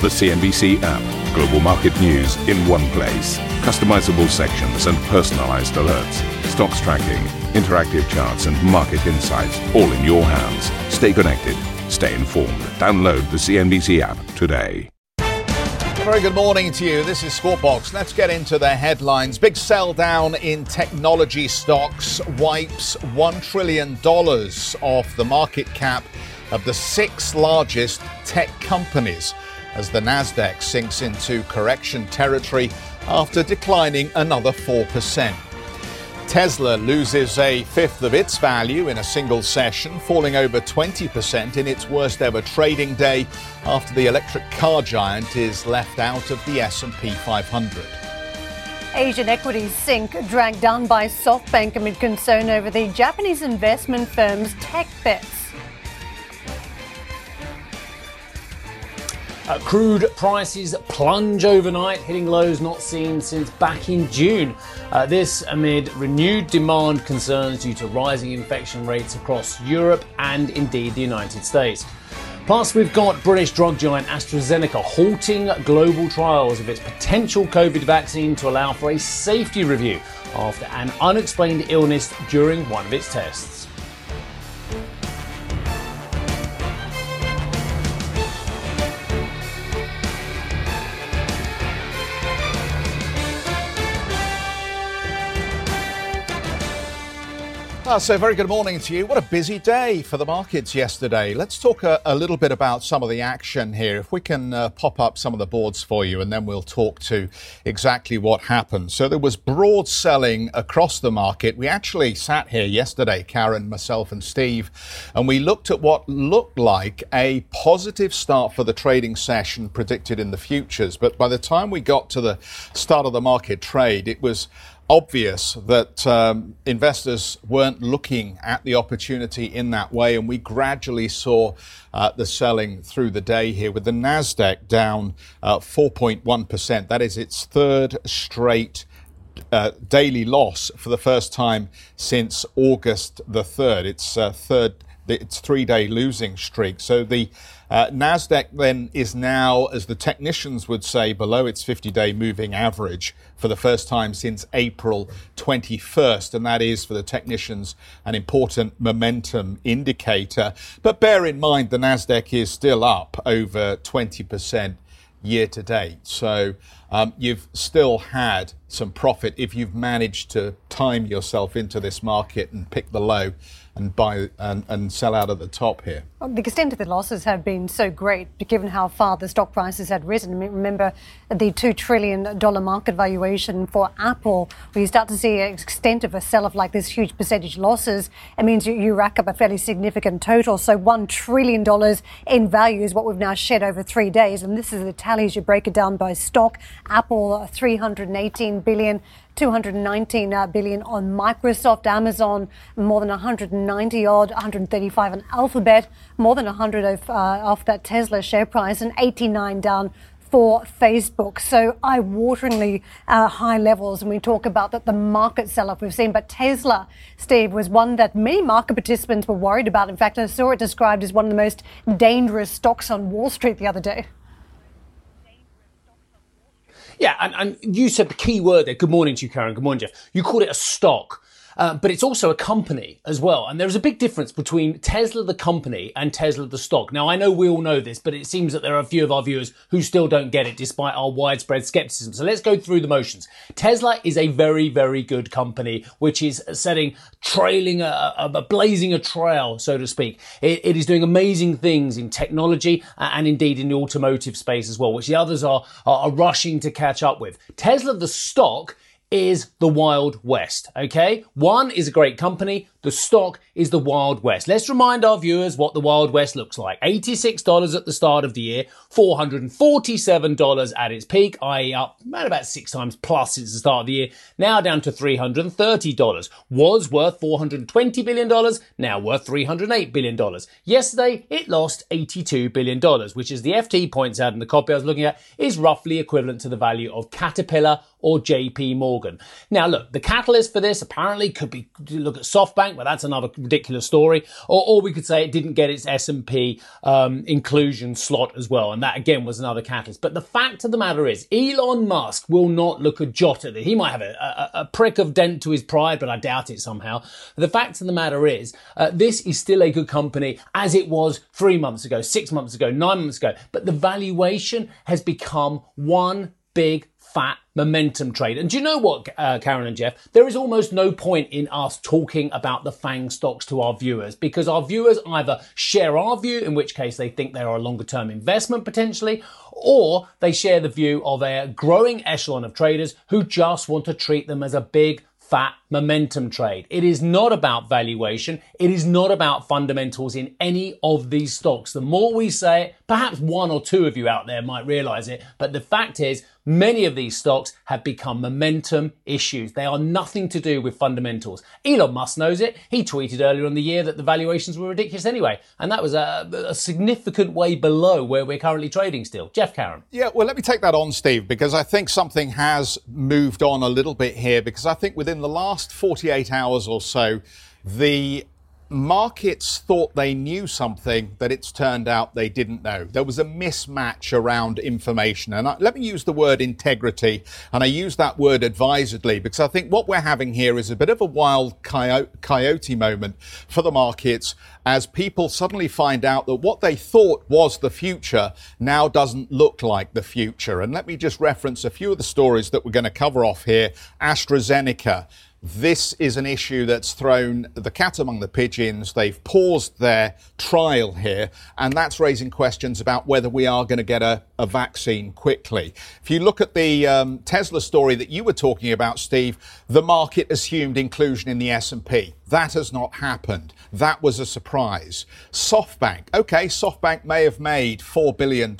The CNBC app. Global market news in one place. Customizable sections and personalized alerts. Stocks tracking, interactive charts, and market insights all in your hands. Stay connected. Stay informed. Download the CNBC app today. Very good morning to you. This is Squawk Let's get into the headlines. Big sell down in technology stocks wipes $1 trillion off the market cap of the six largest tech companies as the Nasdaq sinks into correction territory after declining another 4%. Tesla loses a fifth of its value in a single session, falling over 20% in its worst ever trading day after the electric car giant is left out of the S&P 500. Asian equities sink, dragged down by SoftBank amid concern over the Japanese investment firm's tech bets. Uh, crude prices plunge overnight, hitting lows not seen since back in June. Uh, this amid renewed demand concerns due to rising infection rates across Europe and indeed the United States. Plus, we've got British drug giant AstraZeneca halting global trials of its potential COVID vaccine to allow for a safety review after an unexplained illness during one of its tests. Well, so very good morning to you. What a busy day for the markets yesterday. Let's talk a, a little bit about some of the action here. If we can uh, pop up some of the boards for you, and then we'll talk to exactly what happened. So there was broad selling across the market. We actually sat here yesterday, Karen, myself, and Steve, and we looked at what looked like a positive start for the trading session predicted in the futures. But by the time we got to the start of the market trade, it was obvious that um, investors weren't looking at the opportunity in that way, and we gradually saw uh, the selling through the day here, with the Nasdaq down uh, 4.1%. That is its third straight. Uh, daily loss for the first time since August the 3rd. It's uh, third, its three day losing streak. So the uh, NASDAQ then is now, as the technicians would say, below its 50 day moving average for the first time since April 21st. And that is, for the technicians, an important momentum indicator. But bear in mind, the NASDAQ is still up over 20% year to date. So um, you've still had some profit if you've managed to time yourself into this market and pick the low and buy and, and sell out at the top here. The extent of the losses have been so great, given how far the stock prices had risen. Remember the $2 trillion market valuation for Apple, where you start to see an extent of a sell-off like this huge percentage losses, it means you, you rack up a fairly significant total. So $1 trillion in value is what we've now shed over three days. And this is the tally as you break it down by stock. Apple, 318 billion. 219 uh, billion on Microsoft, Amazon, more than 190 odd, 135 on Alphabet, more than 100 of, uh, off that Tesla share price, and 89 down for Facebook. So eye-wateringly uh, high levels when we talk about that the market sell-off we've seen. But Tesla, Steve, was one that many market participants were worried about. In fact, I saw it described as one of the most dangerous stocks on Wall Street the other day. Yeah, and, and you said the key word there. Good morning to you, Karen. Good morning, Jeff. You called it a stock. Uh, but it's also a company as well. And there's a big difference between Tesla the company and Tesla the stock. Now, I know we all know this, but it seems that there are a few of our viewers who still don't get it despite our widespread skepticism. So let's go through the motions. Tesla is a very, very good company, which is setting, trailing, a, a, a blazing a trail, so to speak. It, it is doing amazing things in technology and indeed in the automotive space as well, which the others are, are, are rushing to catch up with. Tesla the stock is the Wild West, okay? One is a great company, the stock is the Wild West. Let's remind our viewers what the Wild West looks like. $86 at the start of the year, $447 at its peak, i.e. up about six times plus since the start of the year, now down to $330. Was worth $420 billion, now worth $308 billion. Yesterday, it lost $82 billion, which as the FT points out in the copy I was looking at, is roughly equivalent to the value of Caterpillar or JP Morgan. Now look, the catalyst for this apparently could be look at SoftBank Well, that's another ridiculous story. Or, or we could say it didn't get its S&P um, inclusion slot as well. And that again was another catalyst. But the fact of the matter is Elon Musk will not look a jot at it. He might have a, a, a prick of dent to his pride, but I doubt it somehow. The fact of the matter is uh, this is still a good company as it was three months ago, six months ago, nine months ago. But the valuation has become one big fat momentum trade. And do you know what, uh, Karen and Jeff? There is almost no point in us talking about the FANG stocks to our viewers because our viewers either share our view, in which case they think they are a longer term investment potentially, or they share the view of a growing echelon of traders who just want to treat them as a big fat momentum trade. It is not about valuation. It is not about fundamentals in any of these stocks. The more we say it, perhaps one or two of you out there might realize it, but the fact is Many of these stocks have become momentum issues. They are nothing to do with fundamentals. Elon Musk knows it. He tweeted earlier in the year that the valuations were ridiculous anyway. And that was a, a significant way below where we're currently trading still. Jeff Karen. Yeah, well, let me take that on, Steve, because I think something has moved on a little bit here because I think within the last 48 hours or so, the markets thought they knew something that it's turned out they didn't know. There was a mismatch around information. And I, let me use the word integrity. And I use that word advisedly because I think what we're having here is a bit of a wild coyote, coyote moment for the markets as people suddenly find out that what they thought was the future now doesn't look like the future. And let me just reference a few of the stories that we're going to cover off here. AstraZeneca this is an issue that's thrown the cat among the pigeons. They've paused their trial here, and that's raising questions about whether we are going to get a, a vaccine quickly. If you look at the um, Tesla story that you were talking about, Steve, the market assumed inclusion in the S&P. That has not happened. That was a surprise. SoftBank. Okay, SoftBank may have made $4 billion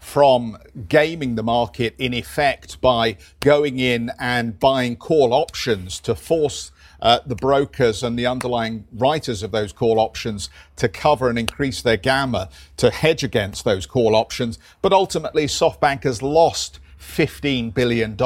from gaming the market in effect by going in and buying call options to force uh, the brokers and the underlying writers of those call options to cover and increase their gamma to hedge against those call options. But ultimately, SoftBank has lost $15 billion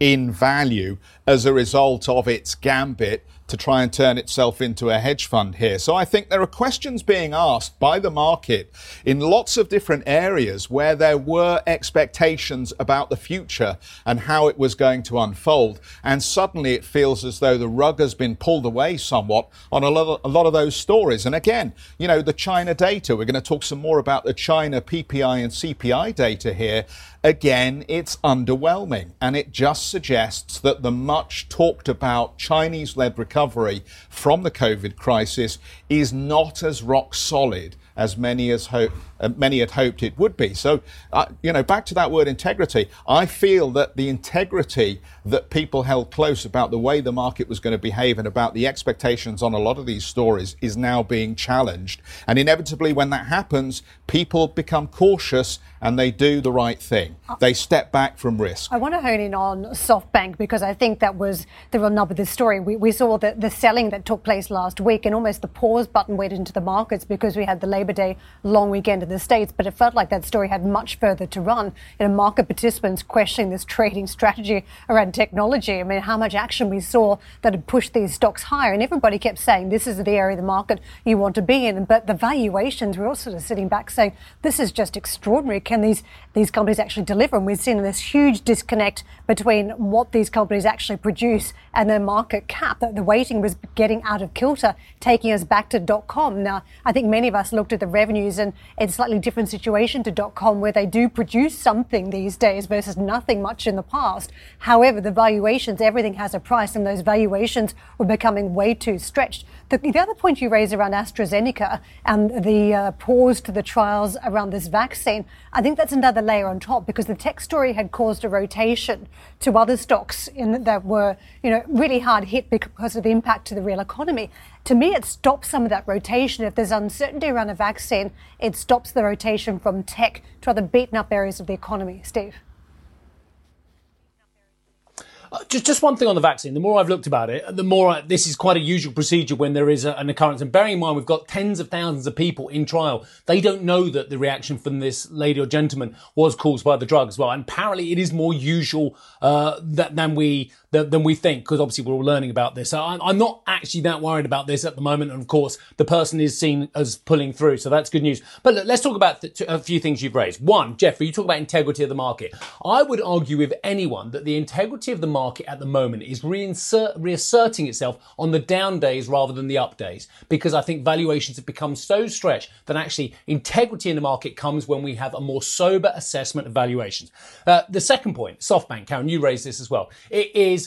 in value as a result of its gambit to try and turn itself into a hedge fund here. So I think there are questions being asked by the market in lots of different areas where there were expectations about the future and how it was going to unfold. And suddenly it feels as though the rug has been pulled away somewhat on a lot of, a lot of those stories. And again, you know, the China data, we're going to talk some more about the China PPI and CPI data here. Again, it's underwhelming and it just suggests that the much talked about Chinese led recovery from the COVID crisis is not as rock solid as many as hope, many had hoped it would be. So, uh, you know, back to that word integrity. I feel that the integrity that people held close about the way the market was going to behave and about the expectations on a lot of these stories is now being challenged. And inevitably, when that happens, people become cautious and they do the right thing. They step back from risk. I want to hone in on SoftBank because I think that was the real nub of the story. We, we saw the, the selling that took place last week and almost the pause button went into the markets because we had the Labor Day long weekend the States, but it felt like that story had much further to run. You know, market participants questioning this trading strategy around technology. I mean, how much action we saw that had pushed these stocks higher. And everybody kept saying this is the area of the market you want to be in. But the valuations, we're all sort of sitting back saying this is just extraordinary can these, these companies actually deliver? And we've seen this huge disconnect between what these companies actually produce and their market cap. That the weighting was getting out of kilter, taking us back to dot com. Now, I think many of us looked at the revenues and it's slightly different situation to dot com where they do produce something these days versus nothing much in the past. However, the valuations, everything has a price and those valuations were becoming way too stretched. The, the other point you raised around AstraZeneca and the uh, pause to the trials around this vaccine, I think that's another layer on top because the tech story had caused a rotation to other stocks in, that were, you know, really hard hit because of the impact to the real economy. To me, it stops some of that rotation. If there's uncertainty around a vaccine, it stops the rotation from tech to other beaten up areas of the economy. Steve. Uh, just, just one thing on the vaccine. The more I've looked about it, the more I, this is quite a usual procedure when there is a, an occurrence. And bearing in mind, we've got tens of thousands of people in trial. They don't know that the reaction from this lady or gentleman was caused by the drug as well. And apparently, it is more usual uh, that, than we than, than we think, because obviously we're all learning about this. So I'm, I'm not actually that worried about this at the moment. And of course, the person is seen as pulling through, so that's good news. But look, let's talk about the, a few things you've raised. One, Jeffrey, you talk about integrity of the market. I would argue with anyone that the integrity of the market at the moment is reinsert, reasserting itself on the down days rather than the up days, because I think valuations have become so stretched that actually integrity in the market comes when we have a more sober assessment of valuations. Uh, the second point, SoftBank, Karen, you raised this as well. It is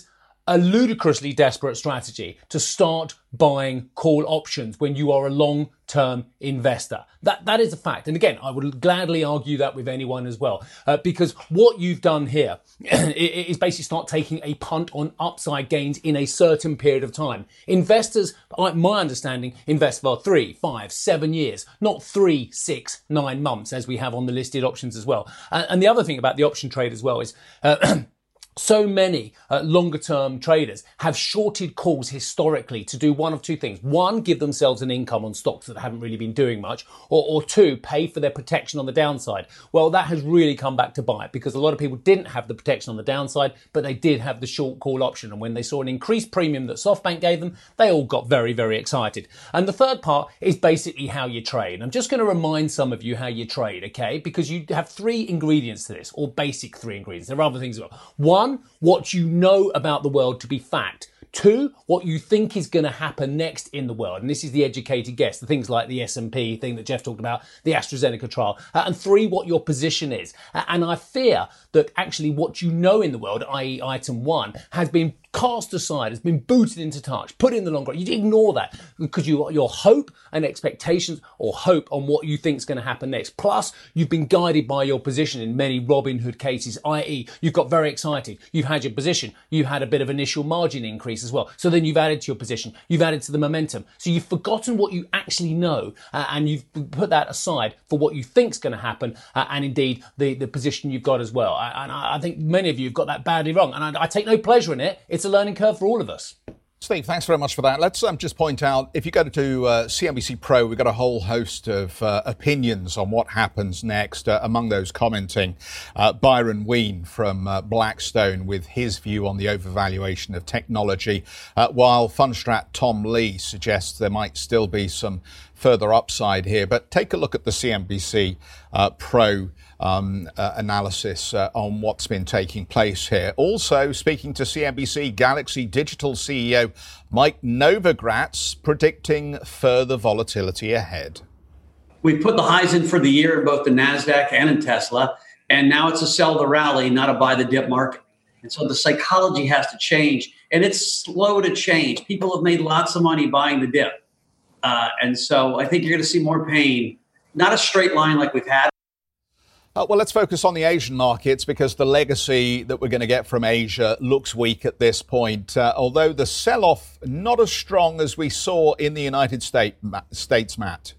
a ludicrously desperate strategy to start buying call options when you are a long term investor. That, that is a fact. And again, I would gladly argue that with anyone as well, uh, because what you've done here is basically start taking a punt on upside gains in a certain period of time. Investors, my understanding, invest for three, five, seven years, not three, six, nine months as we have on the listed options as well. And the other thing about the option trade as well is, uh, so many uh, longer term traders have shorted calls historically to do one of two things. One, give themselves an income on stocks that haven't really been doing much, or, or two, pay for their protection on the downside. Well, that has really come back to bite because a lot of people didn't have the protection on the downside, but they did have the short call option. And when they saw an increased premium that SoftBank gave them, they all got very, very excited. And the third part is basically how you trade. I'm just going to remind some of you how you trade, okay? Because you have three ingredients to this, or basic three ingredients. There are other things as well. One, one, what you know about the world to be fact. Two, what you think is going to happen next in the world. And this is the educated guess, the things like the S&P thing that Jeff talked about, the AstraZeneca trial. Uh, and three, what your position is. Uh, and I fear that actually what you know in the world, i.e. item one, has been cast aside, has been booted into touch, put in the long run. You ignore that because you your hope and expectations or hope on what you think is going to happen next. Plus, you've been guided by your position in many Robin Hood cases, i.e., you've got very excited. You've had your position. You've had a bit of initial margin increase as well. So then you've added to your position. You've added to the momentum. So you've forgotten what you actually know uh, and you've put that aside for what you think is going to happen uh, and indeed the, the position you've got as well. And I, I think many of you have got that badly wrong. And I, I take no pleasure in it. It's a learning curve for all of us. Steve, thanks very much for that. Let's um, just point out if you go to uh, CNBC Pro, we've got a whole host of uh, opinions on what happens next. Uh, among those commenting, uh, Byron Wien from uh, Blackstone with his view on the overvaluation of technology, uh, while Fundstrat Tom Lee suggests there might still be some further upside here. But take a look at the CNBC Pro um, uh, analysis uh, on what's been taking place here. Also, speaking to CNBC, Galaxy Digital CEO Mike Novogratz predicting further volatility ahead. We put the highs in for the year in both the NASDAQ and in Tesla, and now it's a sell the rally, not a buy the dip market. And so the psychology has to change, and it's slow to change. People have made lots of money buying the dip. Uh, and so I think you're going to see more pain, not a straight line like we've had uh, well, let's focus on the Asian markets because the legacy that we're going to get from Asia looks weak at this point. Uh, although the sell off not as strong as we saw in the United States, States, Matt.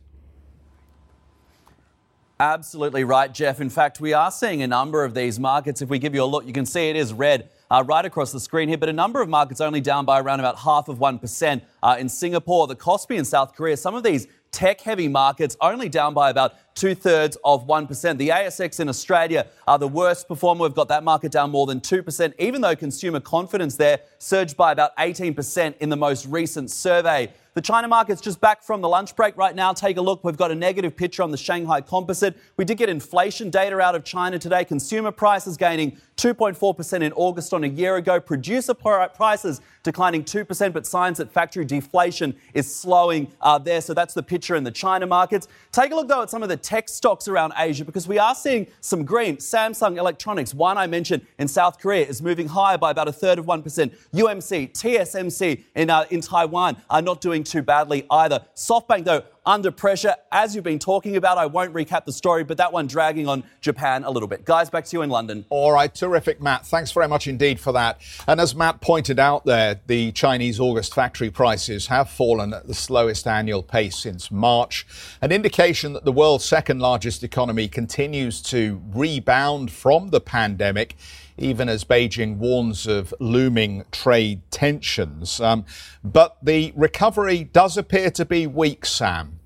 Absolutely right, Jeff. In fact, we are seeing a number of these markets. If we give you a look, you can see it is red uh, right across the screen here, but a number of markets only down by around about half of 1%. Uh, in Singapore, the Kospi in South Korea, some of these tech heavy markets only down by about two thirds of 1%. The ASX in Australia are the worst performer. We've got that market down more than 2%, even though consumer confidence there surged by about 18% in the most recent survey. The China market's just back from the lunch break right now. Take a look. We've got a negative picture on the Shanghai Composite. We did get inflation data out of China today. Consumer prices gaining 2.4% in August on a year ago. Producer prices declining 2%, but signs that factory deflation is slowing uh, there. So that's the picture in the China markets. Take a look, though, at some of the tech stocks around Asia because we are seeing some green. Samsung Electronics, one I mentioned in South Korea, is moving higher by about a third of 1%. UMC, TSMC in, uh, in Taiwan are not doing too badly either. SoftBank, though, under pressure. As you've been talking about, I won't recap the story, but that one dragging on Japan a little bit. Guys, back to you in London. All right, terrific, Matt. Thanks very much indeed for that. And as Matt pointed out there, the Chinese August factory prices have fallen at the slowest annual pace since March, an indication that the world's second largest economy continues to rebound from the pandemic even as Beijing warns of looming trade tensions. Um, but the recovery does appear to be weak, Sam.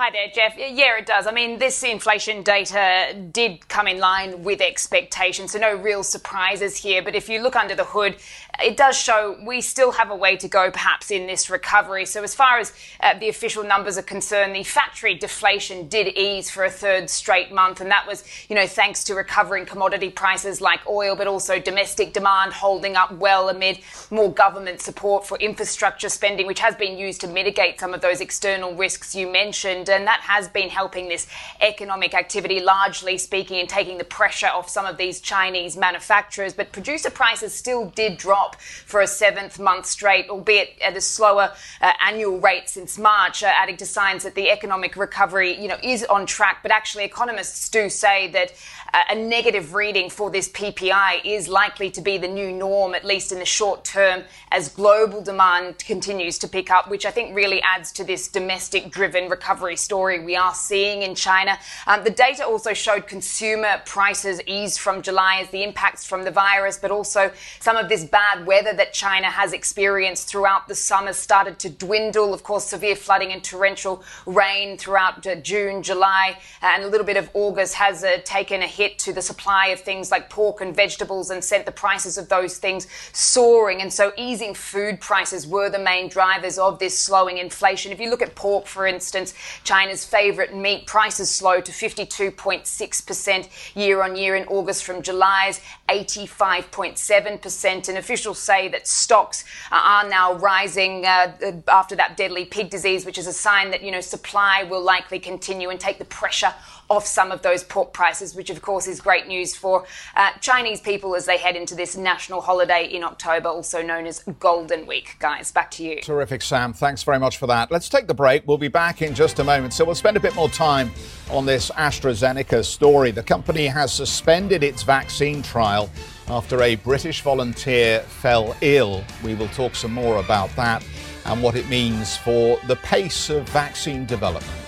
Hi there, Jeff. Yeah, it does. I mean, this inflation data did come in line with expectations, so no real surprises here. But if you look under the hood, it does show we still have a way to go, perhaps, in this recovery. So, as far as uh, the official numbers are concerned, the factory deflation did ease for a third straight month, and that was, you know, thanks to recovering commodity prices like oil, but also domestic demand holding up well amid more government support for infrastructure spending, which has been used to mitigate some of those external risks you mentioned and that has been helping this economic activity, largely speaking, and taking the pressure off some of these Chinese manufacturers. But producer prices still did drop for a seventh month straight, albeit at a slower uh, annual rate since March, uh, adding to signs that the economic recovery, you know, is on track. But actually, economists do say that a negative reading for this PPI is likely to be the new norm, at least in the short term, as global demand continues to pick up, which I think really adds to this domestic driven recovery story we are seeing in China. Um, the data also showed consumer prices eased from July as the impacts from the virus, but also some of this bad weather that China has experienced throughout the summer started to dwindle. Of course, severe flooding and torrential rain throughout uh, June, July, and a little bit of August has uh, taken a hit to the supply of things like pork and vegetables and sent the prices of those things soaring. And so easing food prices were the main drivers of this slowing inflation. If you look at pork, for instance, China's favorite meat prices slowed to 52.6% year on year in August from July's 85.7%. And officials say that stocks are now rising uh, after that deadly pig disease, which is a sign that, you know, supply will likely continue and take the pressure off some of those pork prices, which of course is great news for uh, Chinese people as they head into this national holiday in October, also known as Golden Week. Guys, back to you. Terrific, Sam. Thanks very much for that. Let's take the break. We'll be back in just a moment. So we'll spend a bit more time on this AstraZeneca story. The company has suspended its vaccine trial after a British volunteer fell ill. We will talk some more about that and what it means for the pace of vaccine development.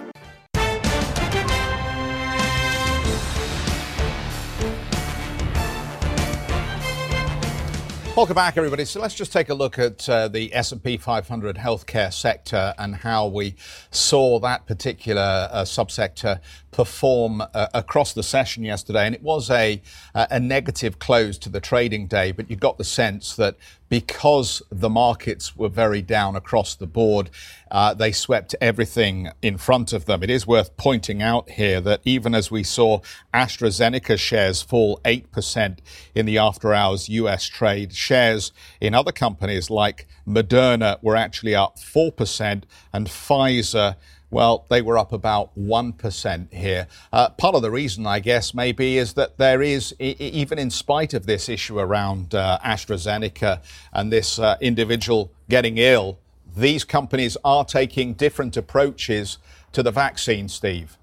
Welcome back, everybody. So let's just take a look at uh, the S&P 500 healthcare sector and how we saw that particular uh, subsector perform uh, across the session yesterday. And it was a, uh, a negative close to the trading day, but you got the sense that because the markets were very down across the board, uh, they swept everything in front of them. It is worth pointing out here that even as we saw AstraZeneca shares fall 8% in the after hours US trade, shares in other companies like Moderna were actually up 4% and Pfizer well, they were up about 1% here. Uh, part of the reason, I guess, maybe is that there is, even in spite of this issue around uh, AstraZeneca and this uh, individual getting ill, these companies are taking different approaches to the vaccine, Steve.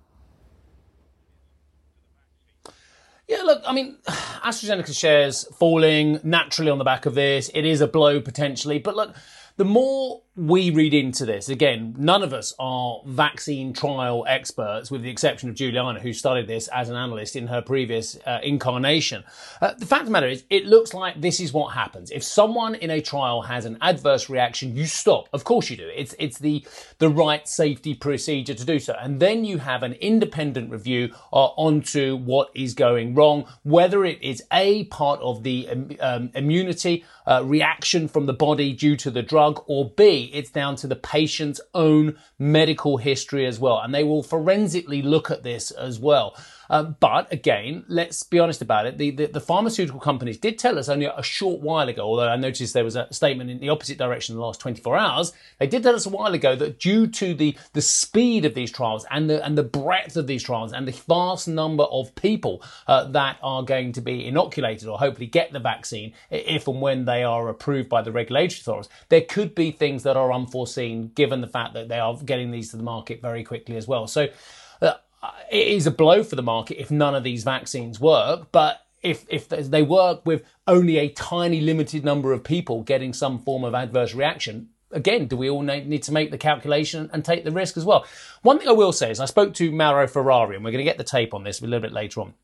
Yeah, look, I mean, AstraZeneca shares falling naturally on the back of this. It is a blow potentially, but look, the more we read into this, again, none of us are vaccine trial experts, with the exception of Juliana, who studied this as an analyst in her previous uh, incarnation. Uh, the fact of the matter is, it looks like this is what happens. If someone in a trial has an adverse reaction, you stop. Of course you do. It's, it's the, the right safety procedure to do so. And then you have an independent review uh, onto what is going wrong, whether it is A, part of the um, um immunity uh, reaction from the body due to the drug, or B, it's down to the patient's own medical history as well. And they will forensically look at this as well. Um, but again, let's be honest about it. The, the, the, pharmaceutical companies did tell us only a short while ago, although I noticed there was a statement in the opposite direction in the last 24 hours. They did tell us a while ago that due to the, the speed of these trials and the, and the breadth of these trials and the vast number of people uh, that are going to be inoculated or hopefully get the vaccine if and when they are approved by the regulatory authorities, there could be things that are unforeseen given the fact that they are getting these to the market very quickly as well. So uh, it is a blow for the market if none of these vaccines work, but if if they work with only a tiny limited number of people getting some form of adverse reaction, again, do we all need to make the calculation and take the risk as well? One thing I will say is I spoke to Mauro Ferrari, and we're going to get the tape on this a little bit later on.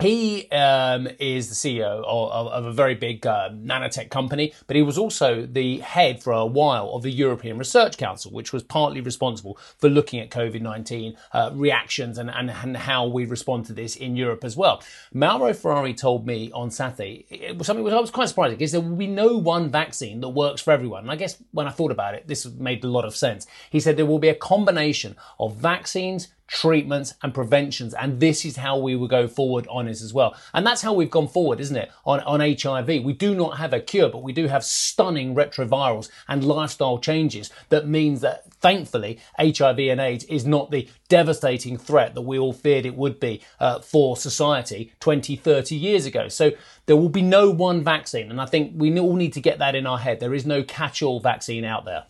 He um, is the CEO of, of, a very big uh, nanotech company, but he was also the head for a while of the European Research Council, which was partly responsible for looking at COVID 19 uh, reactions and, and, and, how we respond to this in Europe as well. Mauro Ferrari told me on Saturday it was something which I was quite surprised because there will be no one vaccine that works for everyone. And I guess when I thought about it, this made a lot of sense. He said there will be a combination of vaccines, treatments and preventions. And this is how we will go forward on this as well. And that's how we've gone forward, isn't it? On, on HIV. We do not have a cure, but we do have stunning retrovirals and lifestyle changes that means that thankfully HIV and AIDS is not the devastating threat that we all feared it would be uh, for society 20, 30 years ago. So there will be no one vaccine. And I think we all need to get that in our head. There is no catch-all vaccine out there.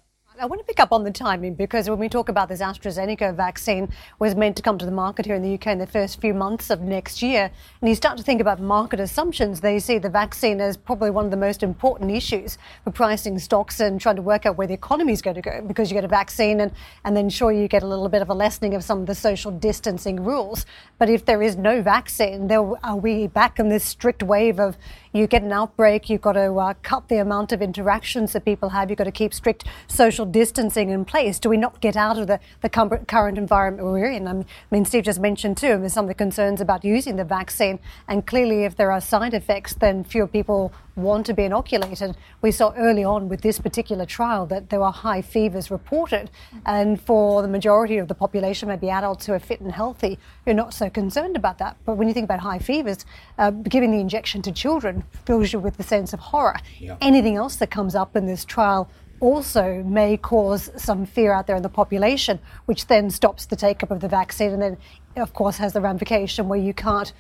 I want to pick up on the timing because when we talk about this AstraZeneca vaccine was meant to come to the market here in the UK in the first few months of next year, and you start to think about market assumptions, they see the vaccine as probably one of the most important issues for pricing stocks and trying to work out where the economy is going to go because you get a vaccine and, and then sure you get a little bit of a lessening of some of the social distancing rules. But if there is no vaccine, there are we back in this strict wave of you get an outbreak, you've got to uh, cut the amount of interactions that people have, you've got to keep strict social distancing in place. Do we not get out of the, the current environment we're in? I mean, Steve just mentioned too, there's some of the concerns about using the vaccine, and clearly if there are side effects, then fewer people want to be inoculated. We saw early on with this particular trial that there were high fevers reported, and for the majority of the population, maybe adults who are fit and healthy, you're not so concerned about that. But when you think about high fevers, uh, giving the injection to children fills you with the sense of horror. Yeah. Anything else that comes up in this trial also may cause some fear out there in the population, which then stops the take up of the vaccine and then, of course, has the ramification where you can't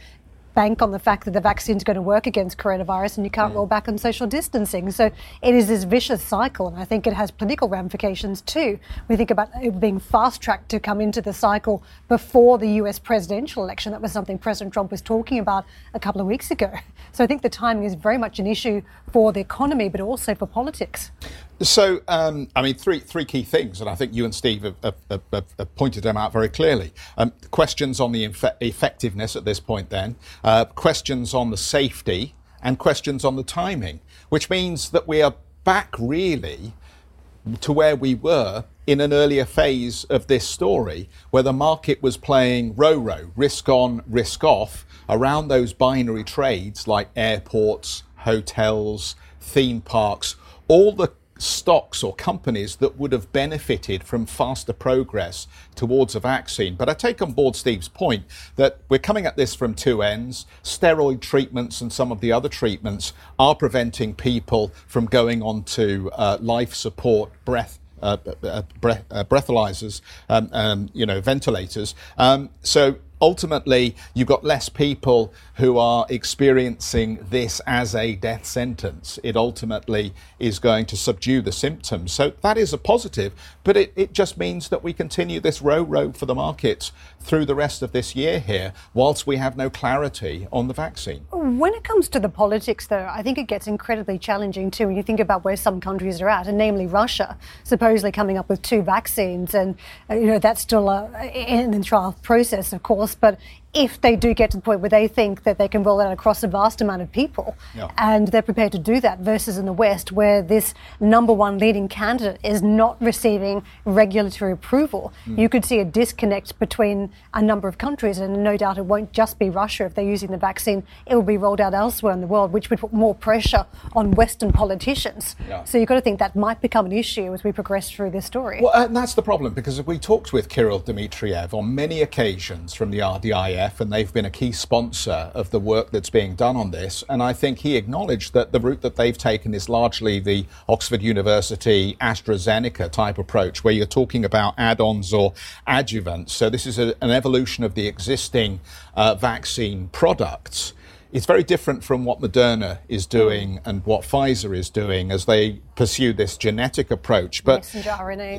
bank on the fact that the vaccine is going to work against coronavirus and you can't mm. roll back on social distancing. So it is this vicious cycle, and I think it has political ramifications too. We think about it being fast tracked to come into the cycle before the US presidential election. That was something President Trump was talking about a couple of weeks ago. So I think the timing is very much an issue for the economy, but also for politics. So, um, I mean, three three key things, and I think you and Steve have, have, have, pointed them out very clearly. Um, questions on the infe- effectiveness at this point, then uh, questions on the safety, and questions on the timing, which means that we are back really to where we were in an earlier phase of this story, where the market was playing row row, risk on, risk off, around those binary trades like airports, hotels, theme parks, all the stocks or companies that would have benefited from faster progress towards a vaccine. But I take on board Steve's point that we're coming at this from two ends. Steroid treatments and some of the other treatments are preventing people from going on to uh, life support breath uh, uh, breath, uh, breathalyzers, um, um, you know, ventilators. Um, so ultimately, you've got less people who are experiencing this as a death sentence. It ultimately is going to subdue the symptoms. So that is a positive, but it, it just means that we continue this row row for the markets through the rest of this year here, whilst we have no clarity on the vaccine. When it comes to the politics, though, I think it gets incredibly challenging too when you think about where some countries are at, and namely Russia, supposedly coming up with two vaccines, and uh, you know that's still a, in the trial process, of course, but if they do get to the point where they think that they can roll it out across a vast amount of people yeah. and they're prepared to do that versus in the West where this number one leading candidate is not receiving regulatory approval, mm. you could see a disconnect between a number of countries and no doubt it won't just be Russia if they're using the vaccine, it will be rolled out elsewhere in the world, which would put more pressure on Western politicians. Yeah. So you've got to think that might become an issue as we progress through this story. Well, and that's the problem because we talked with Kirill Dmitriev on many occasions from the RDIF And they've been a key sponsor of the work that's being done on this. And I think he acknowledged that the route that they've taken is largely the Oxford University AstraZeneca type approach, where you're talking about add ons or adjuvants. So this is a, an evolution of the existing uh, vaccine products. It's very different from what Moderna is doing and what Pfizer is doing as they pursue this genetic approach. But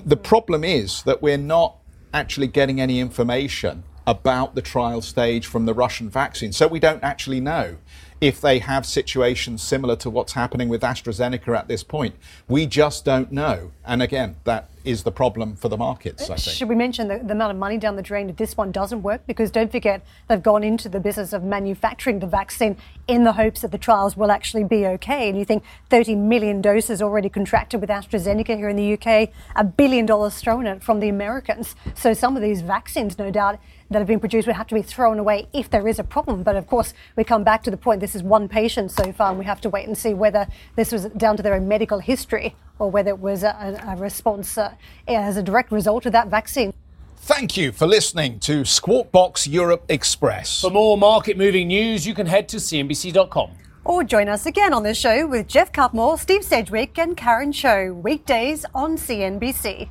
the problem is that we're not actually getting any information about the trial stage from the Russian vaccine. So we don't actually know if they have situations similar to what's happening with AstraZeneca at this point. We just don't know. And again, that is the problem for the markets, I uh, think. Should we mention the, the amount of money down the drain if this one doesn't work? Because don't forget, they've gone into the business of manufacturing the vaccine in the hopes that the trials will actually be okay. And you think 30 million doses already contracted with AstraZeneca here in the UK, a billion dollars thrown at it from the Americans. So some of these vaccines, no doubt, that have been produced would have to be thrown away if there is a problem. But of course, we come back to the point this is one patient so far, and we have to wait and see whether this was down to their own medical history or whether it was a, a response uh, as a direct result of that vaccine. Thank you for listening to Squawk Box Europe Express. For more market moving news, you can head to CNBC.com. Or join us again on the show with Jeff Cutmore, Steve Sedgwick, and Karen Tso, weekdays on CNBC.